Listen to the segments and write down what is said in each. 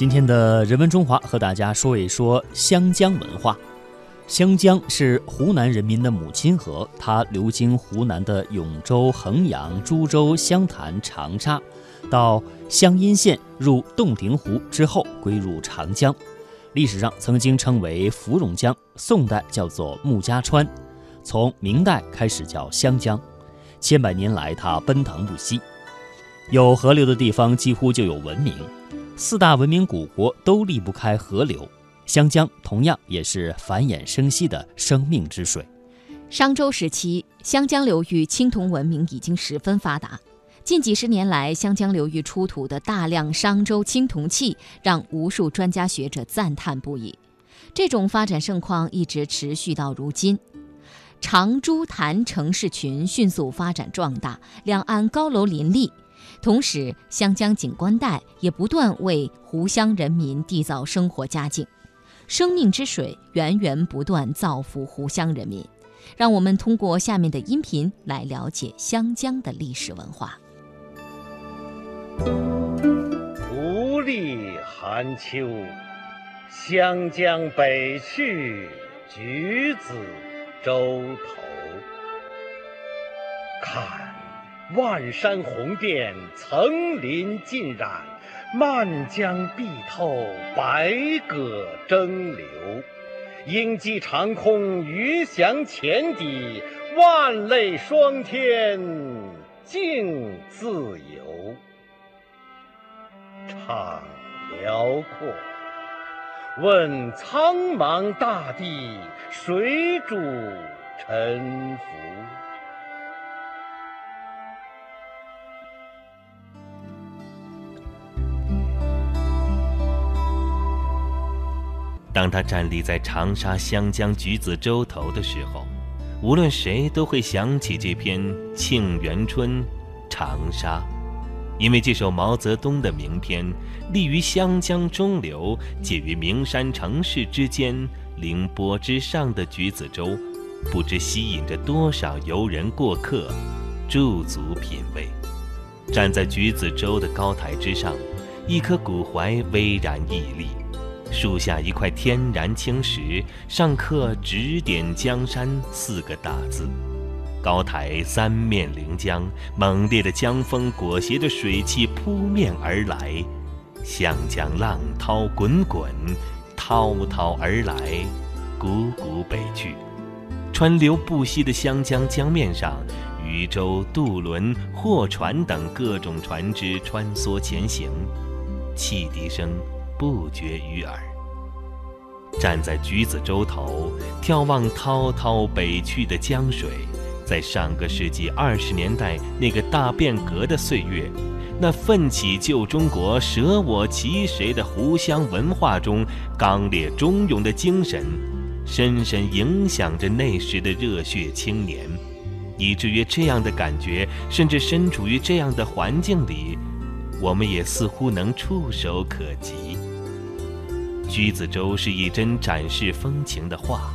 今天的人文中华和大家说一说湘江文化。湘江是湖南人民的母亲河，它流经湖南的永州、衡阳、株洲、湘潭、长沙，到湘阴县入洞庭湖之后归入长江。历史上曾经称为芙蓉江，宋代叫做穆家川，从明代开始叫湘江。千百年来，它奔腾不息，有河流的地方几乎就有文明。四大文明古国都离不开河流，湘江同样也是繁衍生息的生命之水。商周时期，湘江流域青铜文明已经十分发达。近几十年来，湘江流域出土的大量商周青铜器，让无数专家学者赞叹不已。这种发展盛况一直持续到如今，长株潭城市群迅速发展壮大，两岸高楼林立。同时，湘江景观带也不断为湖湘人民缔造生活佳境，生命之水源源不断造福湖湘人民。让我们通过下面的音频来了解湘江的历史文化。独立寒秋，湘江北去，橘子洲头。看。万山红遍，层林尽染，漫江碧透，百舸争流。鹰击长空，鱼翔浅底，万类霜天竞自由。怅辽阔，问苍茫大地，谁主沉浮？当他站立在长沙湘江橘子洲头的时候，无论谁都会想起这篇《沁园春·长沙》，因为这首毛泽东的名篇，立于湘江中流，介于名山城市之间，凌波之上的橘子洲，不知吸引着多少游人过客，驻足品味。站在橘子洲的高台之上，一棵古槐巍然屹立。树下一块天然青石，上刻“指点江山”四个大字。高台三面临江，猛烈的江风裹挟着水汽扑面而来，湘江浪涛滚滚，滔滔而来，汩汩北去。川流不息的湘江江面上，渔舟、渡轮、货船等各种船只穿梭前行，汽笛声。不绝于耳。站在橘子洲头，眺望滔滔北去的江水，在上个世纪二十年代那个大变革的岁月，那奋起救中国、舍我其谁的湖湘文化中刚烈忠勇的精神，深深影响着那时的热血青年，以至于这样的感觉，甚至身处于这样的环境里，我们也似乎能触手可及。橘子洲是一帧展示风情的画，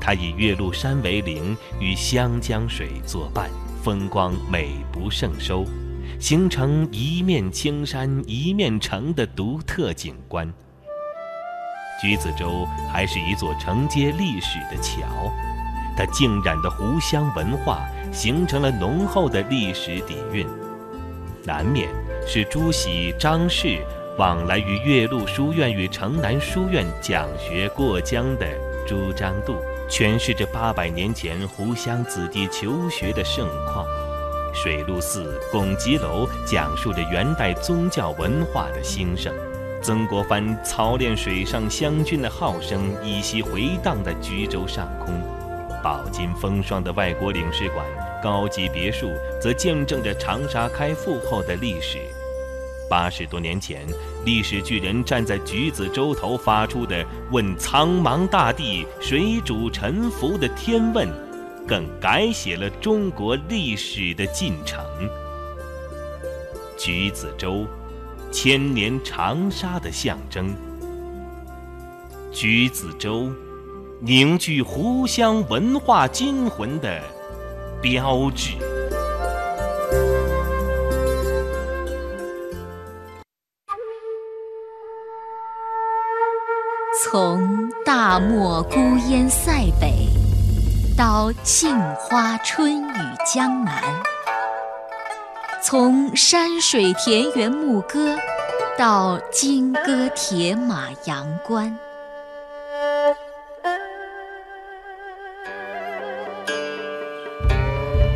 它以岳麓山为陵，与湘江水作伴，风光美不胜收，形成一面青山一面城的独特景观。橘子洲还是一座承接历史的桥，它浸染的湖湘文化形成了浓厚的历史底蕴。南面是朱熹、张氏。往来于岳麓书院与城南书院讲学过江的朱张渡，诠释着八百年前湖湘子弟求学的盛况；水陆寺、拱极楼讲述着元代宗教文化的兴盛；曾国藩操练水上湘军的号声依稀回荡在橘洲上空；饱经风霜的外国领事馆、高级别墅，则见证着长沙开埠后的历史。八十多年前，历史巨人站在橘子洲头发出的“问苍茫大地，谁主沉浮”的天问，更改写了中国历史的进程。橘子洲，千年长沙的象征；橘子洲，凝聚湖湘文化精魂的标志。从大漠孤烟塞北，到杏花春雨江南；从山水田园牧歌，到金戈铁马阳关。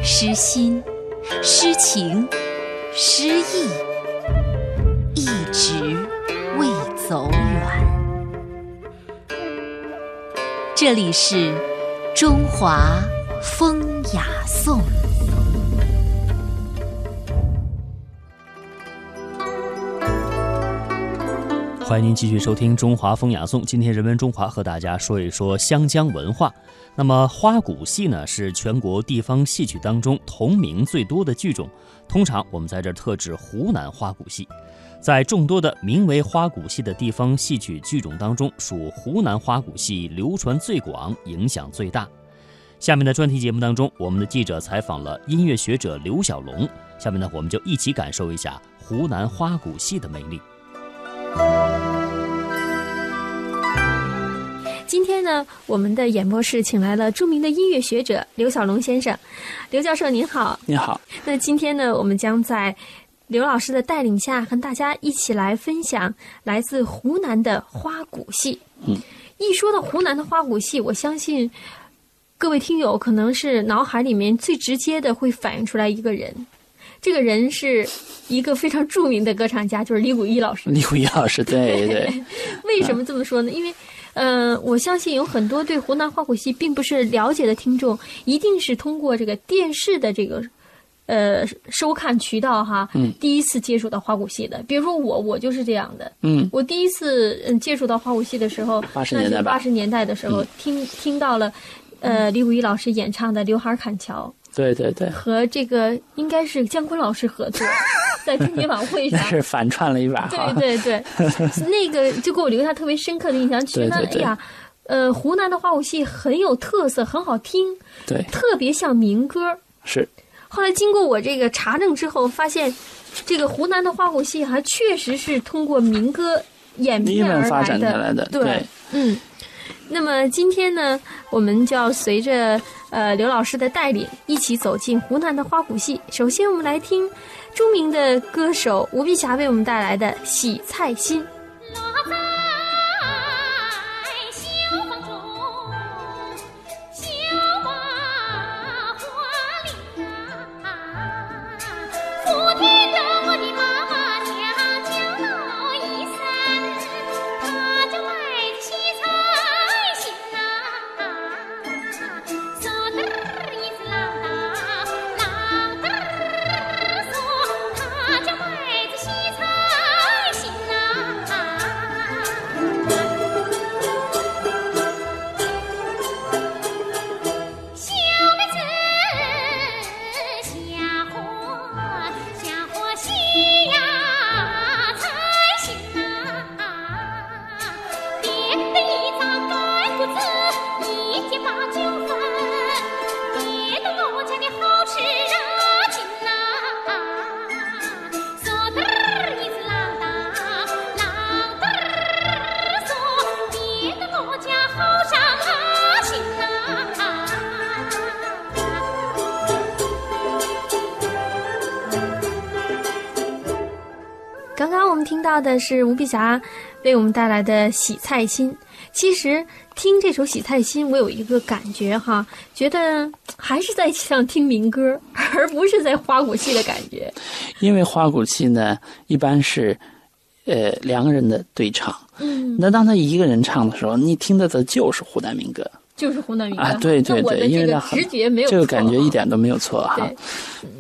诗心、诗情、诗意，一直未走远。这里是中华风雅颂。欢迎您继续收听《中华风雅颂》。今天人文中华和大家说一说湘江文化。那么花鼓戏呢，是全国地方戏曲当中同名最多的剧种。通常我们在这特指湖南花鼓戏。在众多的名为花鼓戏的地方戏曲剧种当中，属湖南花鼓戏流传最广，影响最大。下面的专题节目当中，我们的记者采访了音乐学者刘小龙。下面呢，我们就一起感受一下湖南花鼓戏的魅力。今天呢，我们的演播室请来了著名的音乐学者刘小龙先生。刘教授您好，您好。那今天呢，我们将在刘老师的带领下，和大家一起来分享来自湖南的花鼓戏。嗯，一说到湖南的花鼓戏，我相信各位听友可能是脑海里面最直接的会反映出来一个人。这个人是一个非常著名的歌唱家，就是李谷一老师。李谷一老师，对对。为什么这么说呢？因为，呃，我相信有很多对湖南花鼓戏并不是了解的听众，一定是通过这个电视的这个，呃，收看渠道哈，嗯，第一次接触到花鼓戏的。比如说我，我就是这样的。嗯，我第一次嗯接触到花鼓戏的时候，八十年代八十年代的时候，听听到了，呃，李谷一老师演唱的《刘海砍樵》。对对对，和这个应该是姜昆老师合作，在春节晚会上，是反串了一把。对对对，那个就给我留下特别深刻的印象，觉得哎呀，呃，湖南的花鼓戏很有特色，很好听，对，特别像民歌。是。后来经过我这个查证之后，发现这个湖南的花鼓戏还确实是通过民歌演变而来的。对，嗯。那么今天呢，我们就要随着呃刘老师的带领，一起走进湖南的花鼓戏。首先，我们来听著名的歌手吴碧霞为我们带来的《洗菜心》。到的是吴碧霞为我们带来的《洗菜心》。其实听这首《洗菜心》，我有一个感觉哈，觉得还是在像听民歌，而不是在花鼓戏的感觉。因为花鼓戏呢，一般是呃两个人的对唱。嗯。那当他一个人唱的时候，你听到的就是湖南民歌，就是湖南民歌啊！对对对，因为他直觉没有这个感觉一点都没有错哈。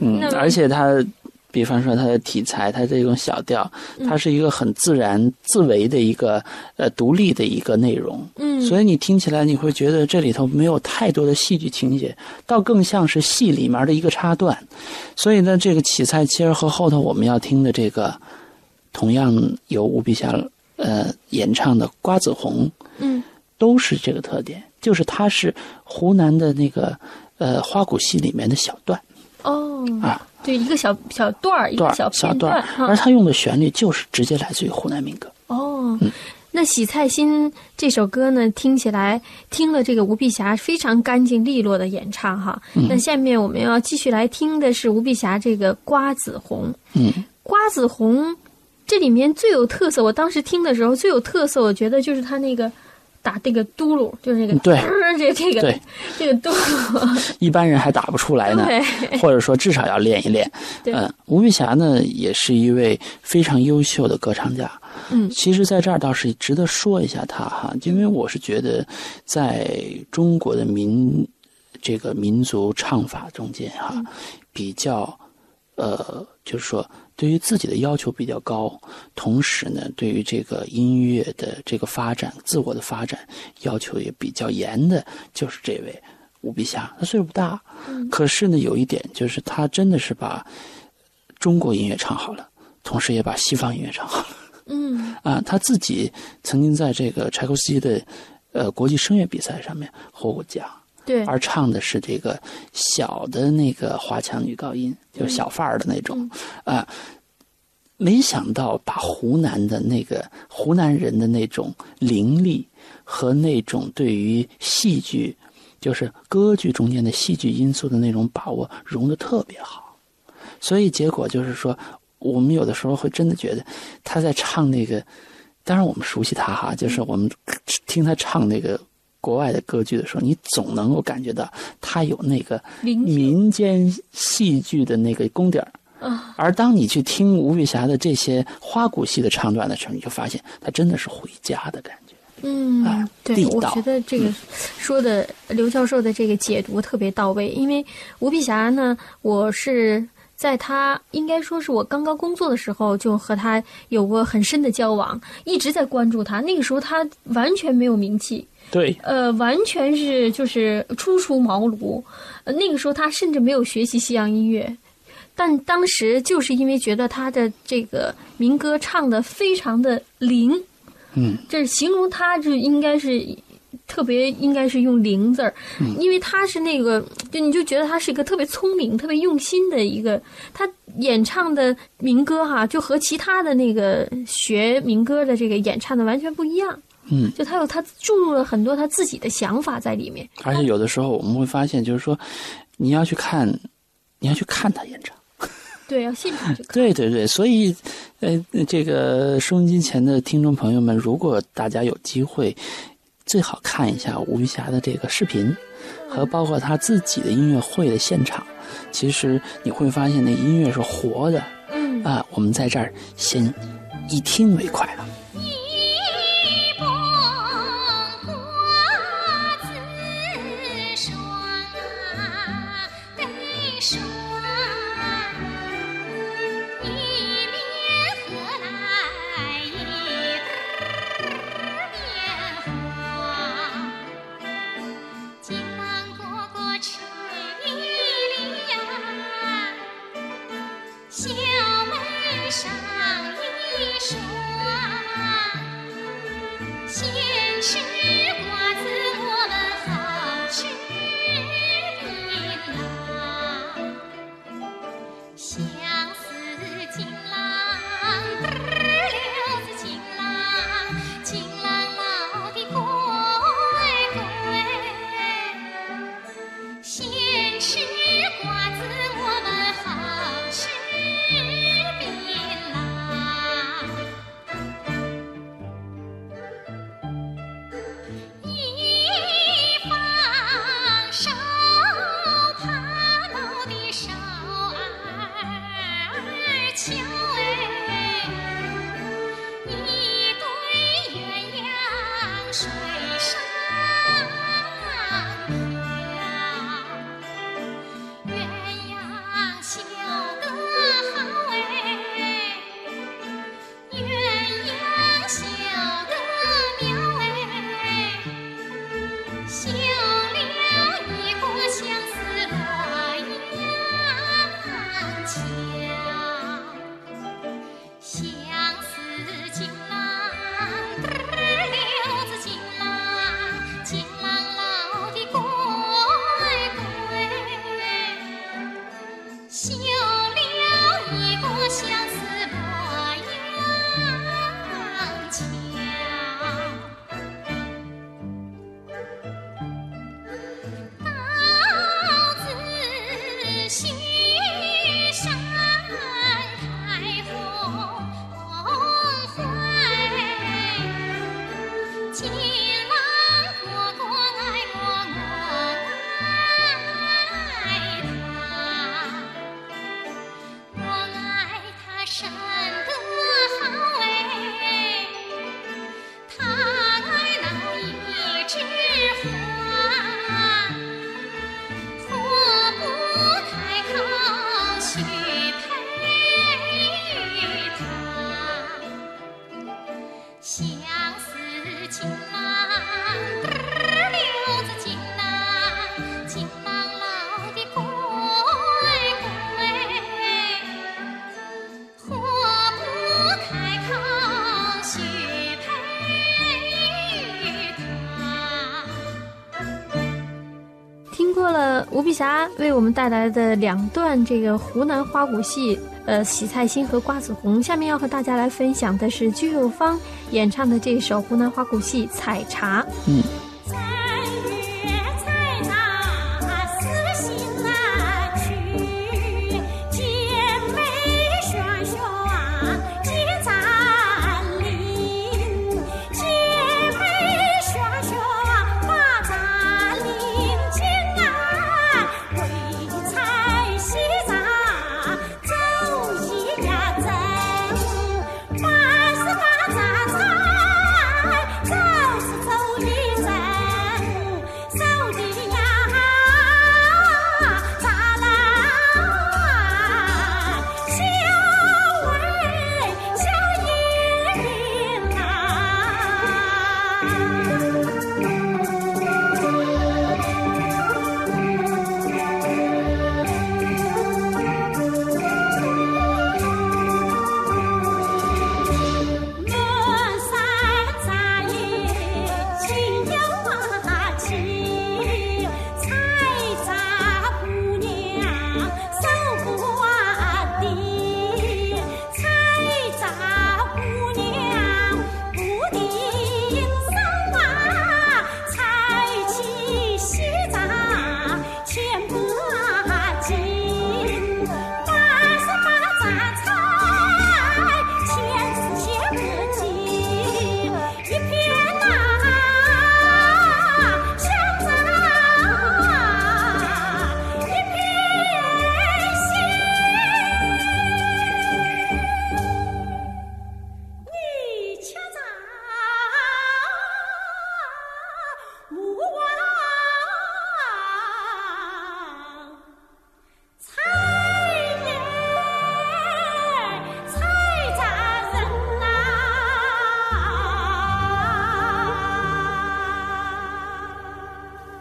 嗯，而且他。比方说它的题材，它这种小调，它是一个很自然、自为的一个呃独立的一个内容。嗯，所以你听起来你会觉得这里头没有太多的戏剧情节，倒更像是戏里面的一个插段。所以呢，这个起菜其实和后头我们要听的这个，同样由吴碧霞呃演唱的《瓜子红》，嗯，都是这个特点，就是它是湖南的那个呃花鼓戏里面的小段。哦，啊。对一个小小段儿，一个小片段，而他用的旋律就是直接来自于湖南民歌。哦，那那《洗菜心》这首歌呢，听起来听了这个吴碧霞非常干净利落的演唱哈。那下面我们要继续来听的是吴碧霞这个《瓜子红》。嗯，瓜子红这里面最有特色，我当时听的时候最有特色，我觉得就是他那个打这个嘟噜，就是那个对。这 这个对。这个嘟噜，一般人还打不出来呢，或者说至少要练一练。对。嗯，吴碧霞呢也是一位非常优秀的歌唱家。嗯。其实在这儿倒是值得说一下她哈，因为我是觉得，在中国的民这个民族唱法中间哈，嗯。比较呃，就是说对于自己的要求比较高，同时呢，对于这个音乐的这个发展、自我的发展要求也比较严的，就是这位吴碧霞。她岁数不大，可是呢，有一点就是她真的是把中国音乐唱好了，同时也把西方音乐唱好了。嗯 啊，他自己曾经在这个柴可夫斯基的呃国际声乐比赛上面获过奖，对，而唱的是这个小的那个华强女高音，就是小范儿的那种啊。没想到把湖南的那个湖南人的那种伶俐和那种对于戏剧，就是歌剧中间的戏剧因素的那种把握融的特别好，所以结果就是说，我们有的时候会真的觉得他在唱那个，当然我们熟悉他哈，就是我们听他唱那个国外的歌剧的时候，你总能够感觉到它有那个民间戏剧的那个功底儿。啊，而当你去听吴碧霞的这些花鼓戏的唱段的时候，你就发现它真的是回家的感觉。嗯啊，对我觉得这个说的刘教授的这个解读特别到位。因为吴碧霞呢，我是在他应该说是我刚刚工作的时候，就和他有过很深的交往，一直在关注他。那个时候他完全没有名气，对，呃，完全是就是初出茅庐。呃，那个时候他甚至没有学习西洋音乐。但当时就是因为觉得他的这个民歌唱的非常的灵，嗯，这形容他就应该是特别应该是用“灵”字儿，因为他是那个，就你就觉得他是一个特别聪明、特别用心的一个。他演唱的民歌哈，就和其他的那个学民歌的这个演唱的完全不一样。嗯，就他有他注入了很多他自己的想法在里面。而且有的时候我们会发现，就是说，你要去看，你要去看他演唱。对，要现场去看。对对对，所以，呃，这个收音机前的听众朋友们，如果大家有机会，最好看一下吴玉霞的这个视频，和包括她自己的音乐会的现场。其实你会发现，那音乐是活的嗯啊。我们在这儿先以听为快情郎，嘚儿溜子情郎，情郎老的乖乖，活不开口许配他。听过了吴碧霞为我们带来的两段这个湖南花鼓戏，呃，洗菜心和瓜子红。下面要和大家来分享的是居有芳演唱的这首湖南花鼓戏《采茶》。嗯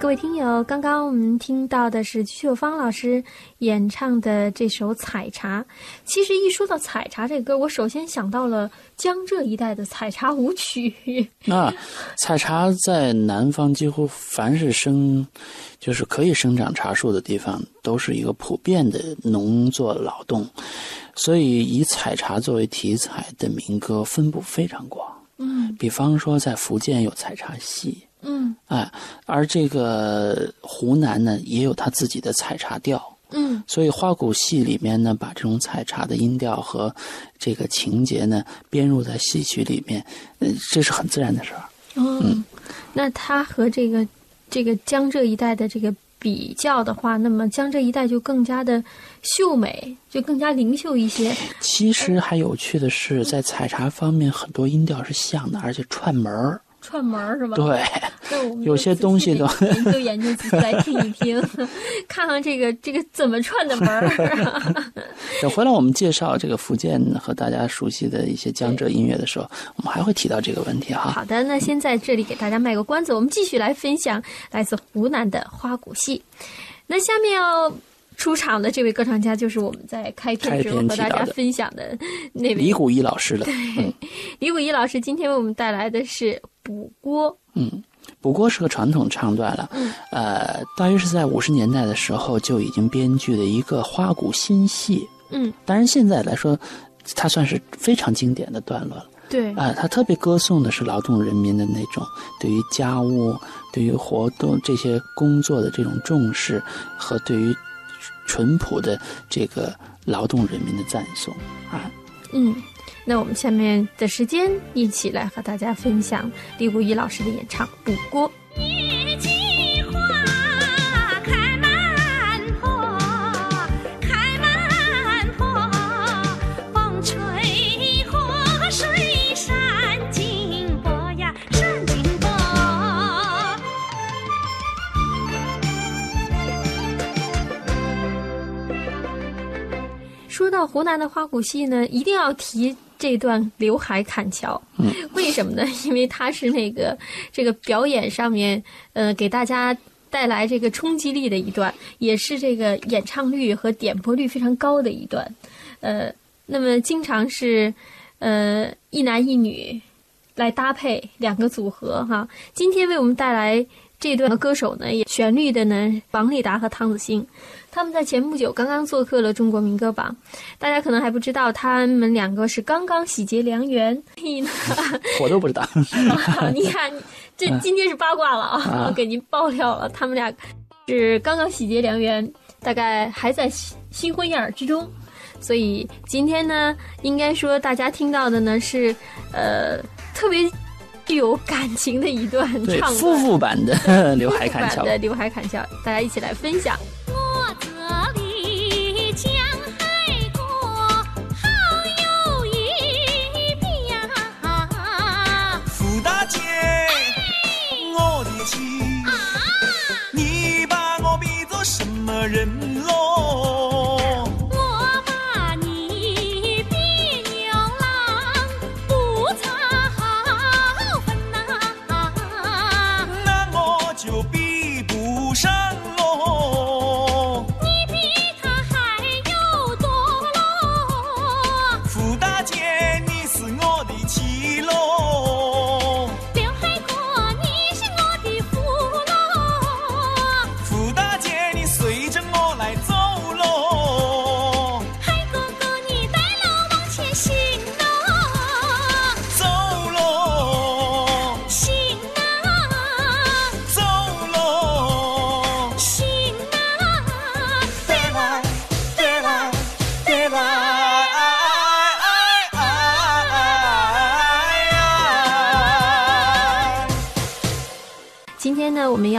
位听友，刚刚我们听到的是曲秀芳老师演唱的这首《采茶》。其实一说到采茶这歌，我首先想到了江浙一带的采茶舞曲。那采茶在南方几乎凡是生，就是可以生长茶树的地方，都是一个普遍的农作劳动，所以以采茶作为题材的民歌分布非常广。嗯比方说，在福建有采茶戏，嗯哎，而这个湖南呢，也有它自己的采茶调。嗯所以花鼓戏里面呢，把这种采茶的音调和这个情节呢编入在戏曲里面，呃，这是很自然的事儿。嗯，那它和这个这个江浙一带的这个比较的话，那么江浙一带就更加的秀美，就更加灵秀一些。其实还有趣的是，在采茶方面，很多音调是像的，而且串门儿。串门儿是吧？对，有些东西都 研究研究，来听一听，看看这个这个怎么串的门儿。等回来我们介绍这个福建和大家熟悉的一些江浙音乐的时候，我们还会提到这个问题哈。好的，那先在这里给大家卖个关子，我们继续来分享来自湖南的花鼓戏。那下面要出场的这位歌唱家，就是我们在开篇时候和大家分享的那位李谷一老师的，嗯李谷一老师，今天为我们带来的是《补锅》。嗯，不过是个传统唱段了。嗯呃，大约是在五十年代的时候就已经编剧的一个花鼓新戏。嗯，当然现在来说，它算是非常经典的段落了。对，啊、它特别歌颂的是劳动人民的那种对于家务、对于活动这些工作的这种重视，和对于淳朴的这个劳动人民的赞颂啊。嗯，那我们下面的时间一起来和大家分享李谷一老师的演唱《补锅》。到湖南的花鼓戏呢，一定要提这段刘海砍樵。嗯，为什么呢？因为它是那个这个表演上面，呃，给大家带来这个冲击力的一段，也是这个演唱率和点播率非常高的一段。呃，那么经常是呃一男一女来搭配两个组合哈。今天为我们带来这段歌手呢，也旋律的呢，王丽达和汤子星。他们在前不久刚刚做客了中国民歌榜，大家可能还不知道，他们两个是刚刚喜结良缘。我都不知道。你看，这今天是八卦了啊，啊我给您爆料了，他们俩是刚刚喜结良缘，大概还在新新婚燕尔之中。所以今天呢，应该说大家听到的呢是，呃，特别具有感情的一段对，唱夫段。妇版的 刘海砍樵版。的刘海砍樵，大家一起来分享。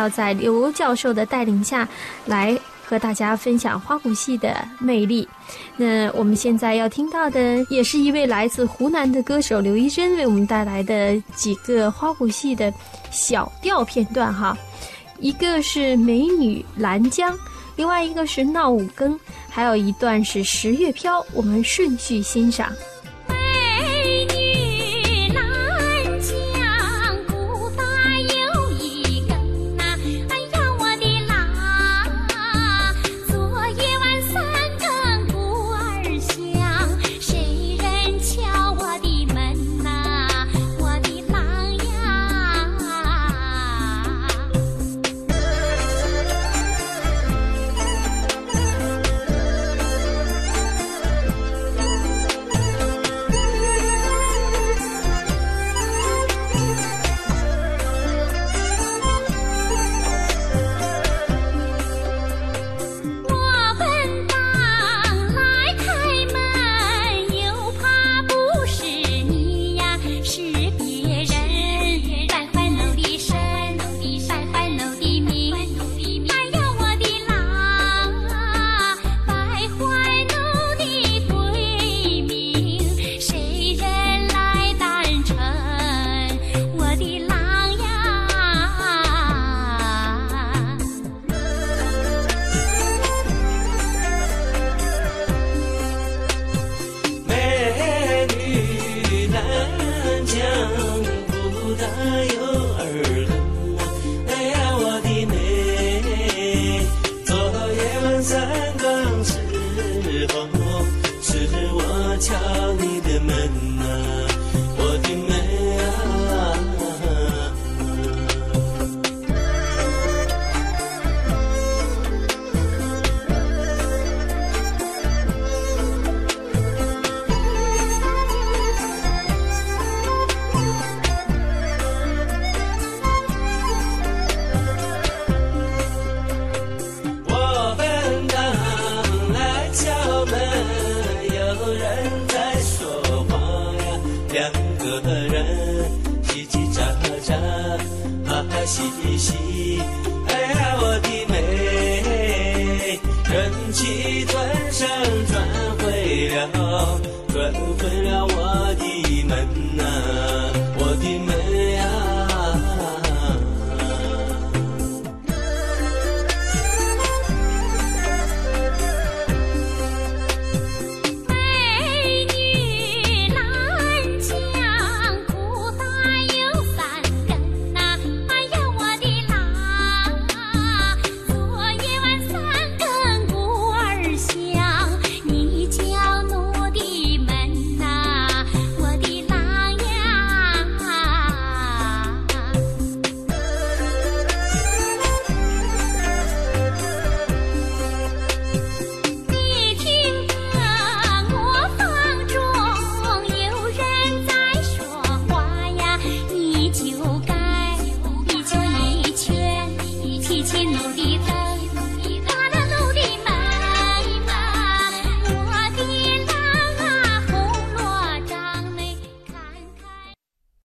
要在刘教授的带领下来和大家分享花鼓戏的魅力。那我们现在要听到的，也是一位来自湖南的歌手刘一珍为我们带来的几个花鼓戏的小调片段哈。一个是《美女兰江》，另外一个是《闹五更》，还有一段是《十月飘》，我们顺序欣赏。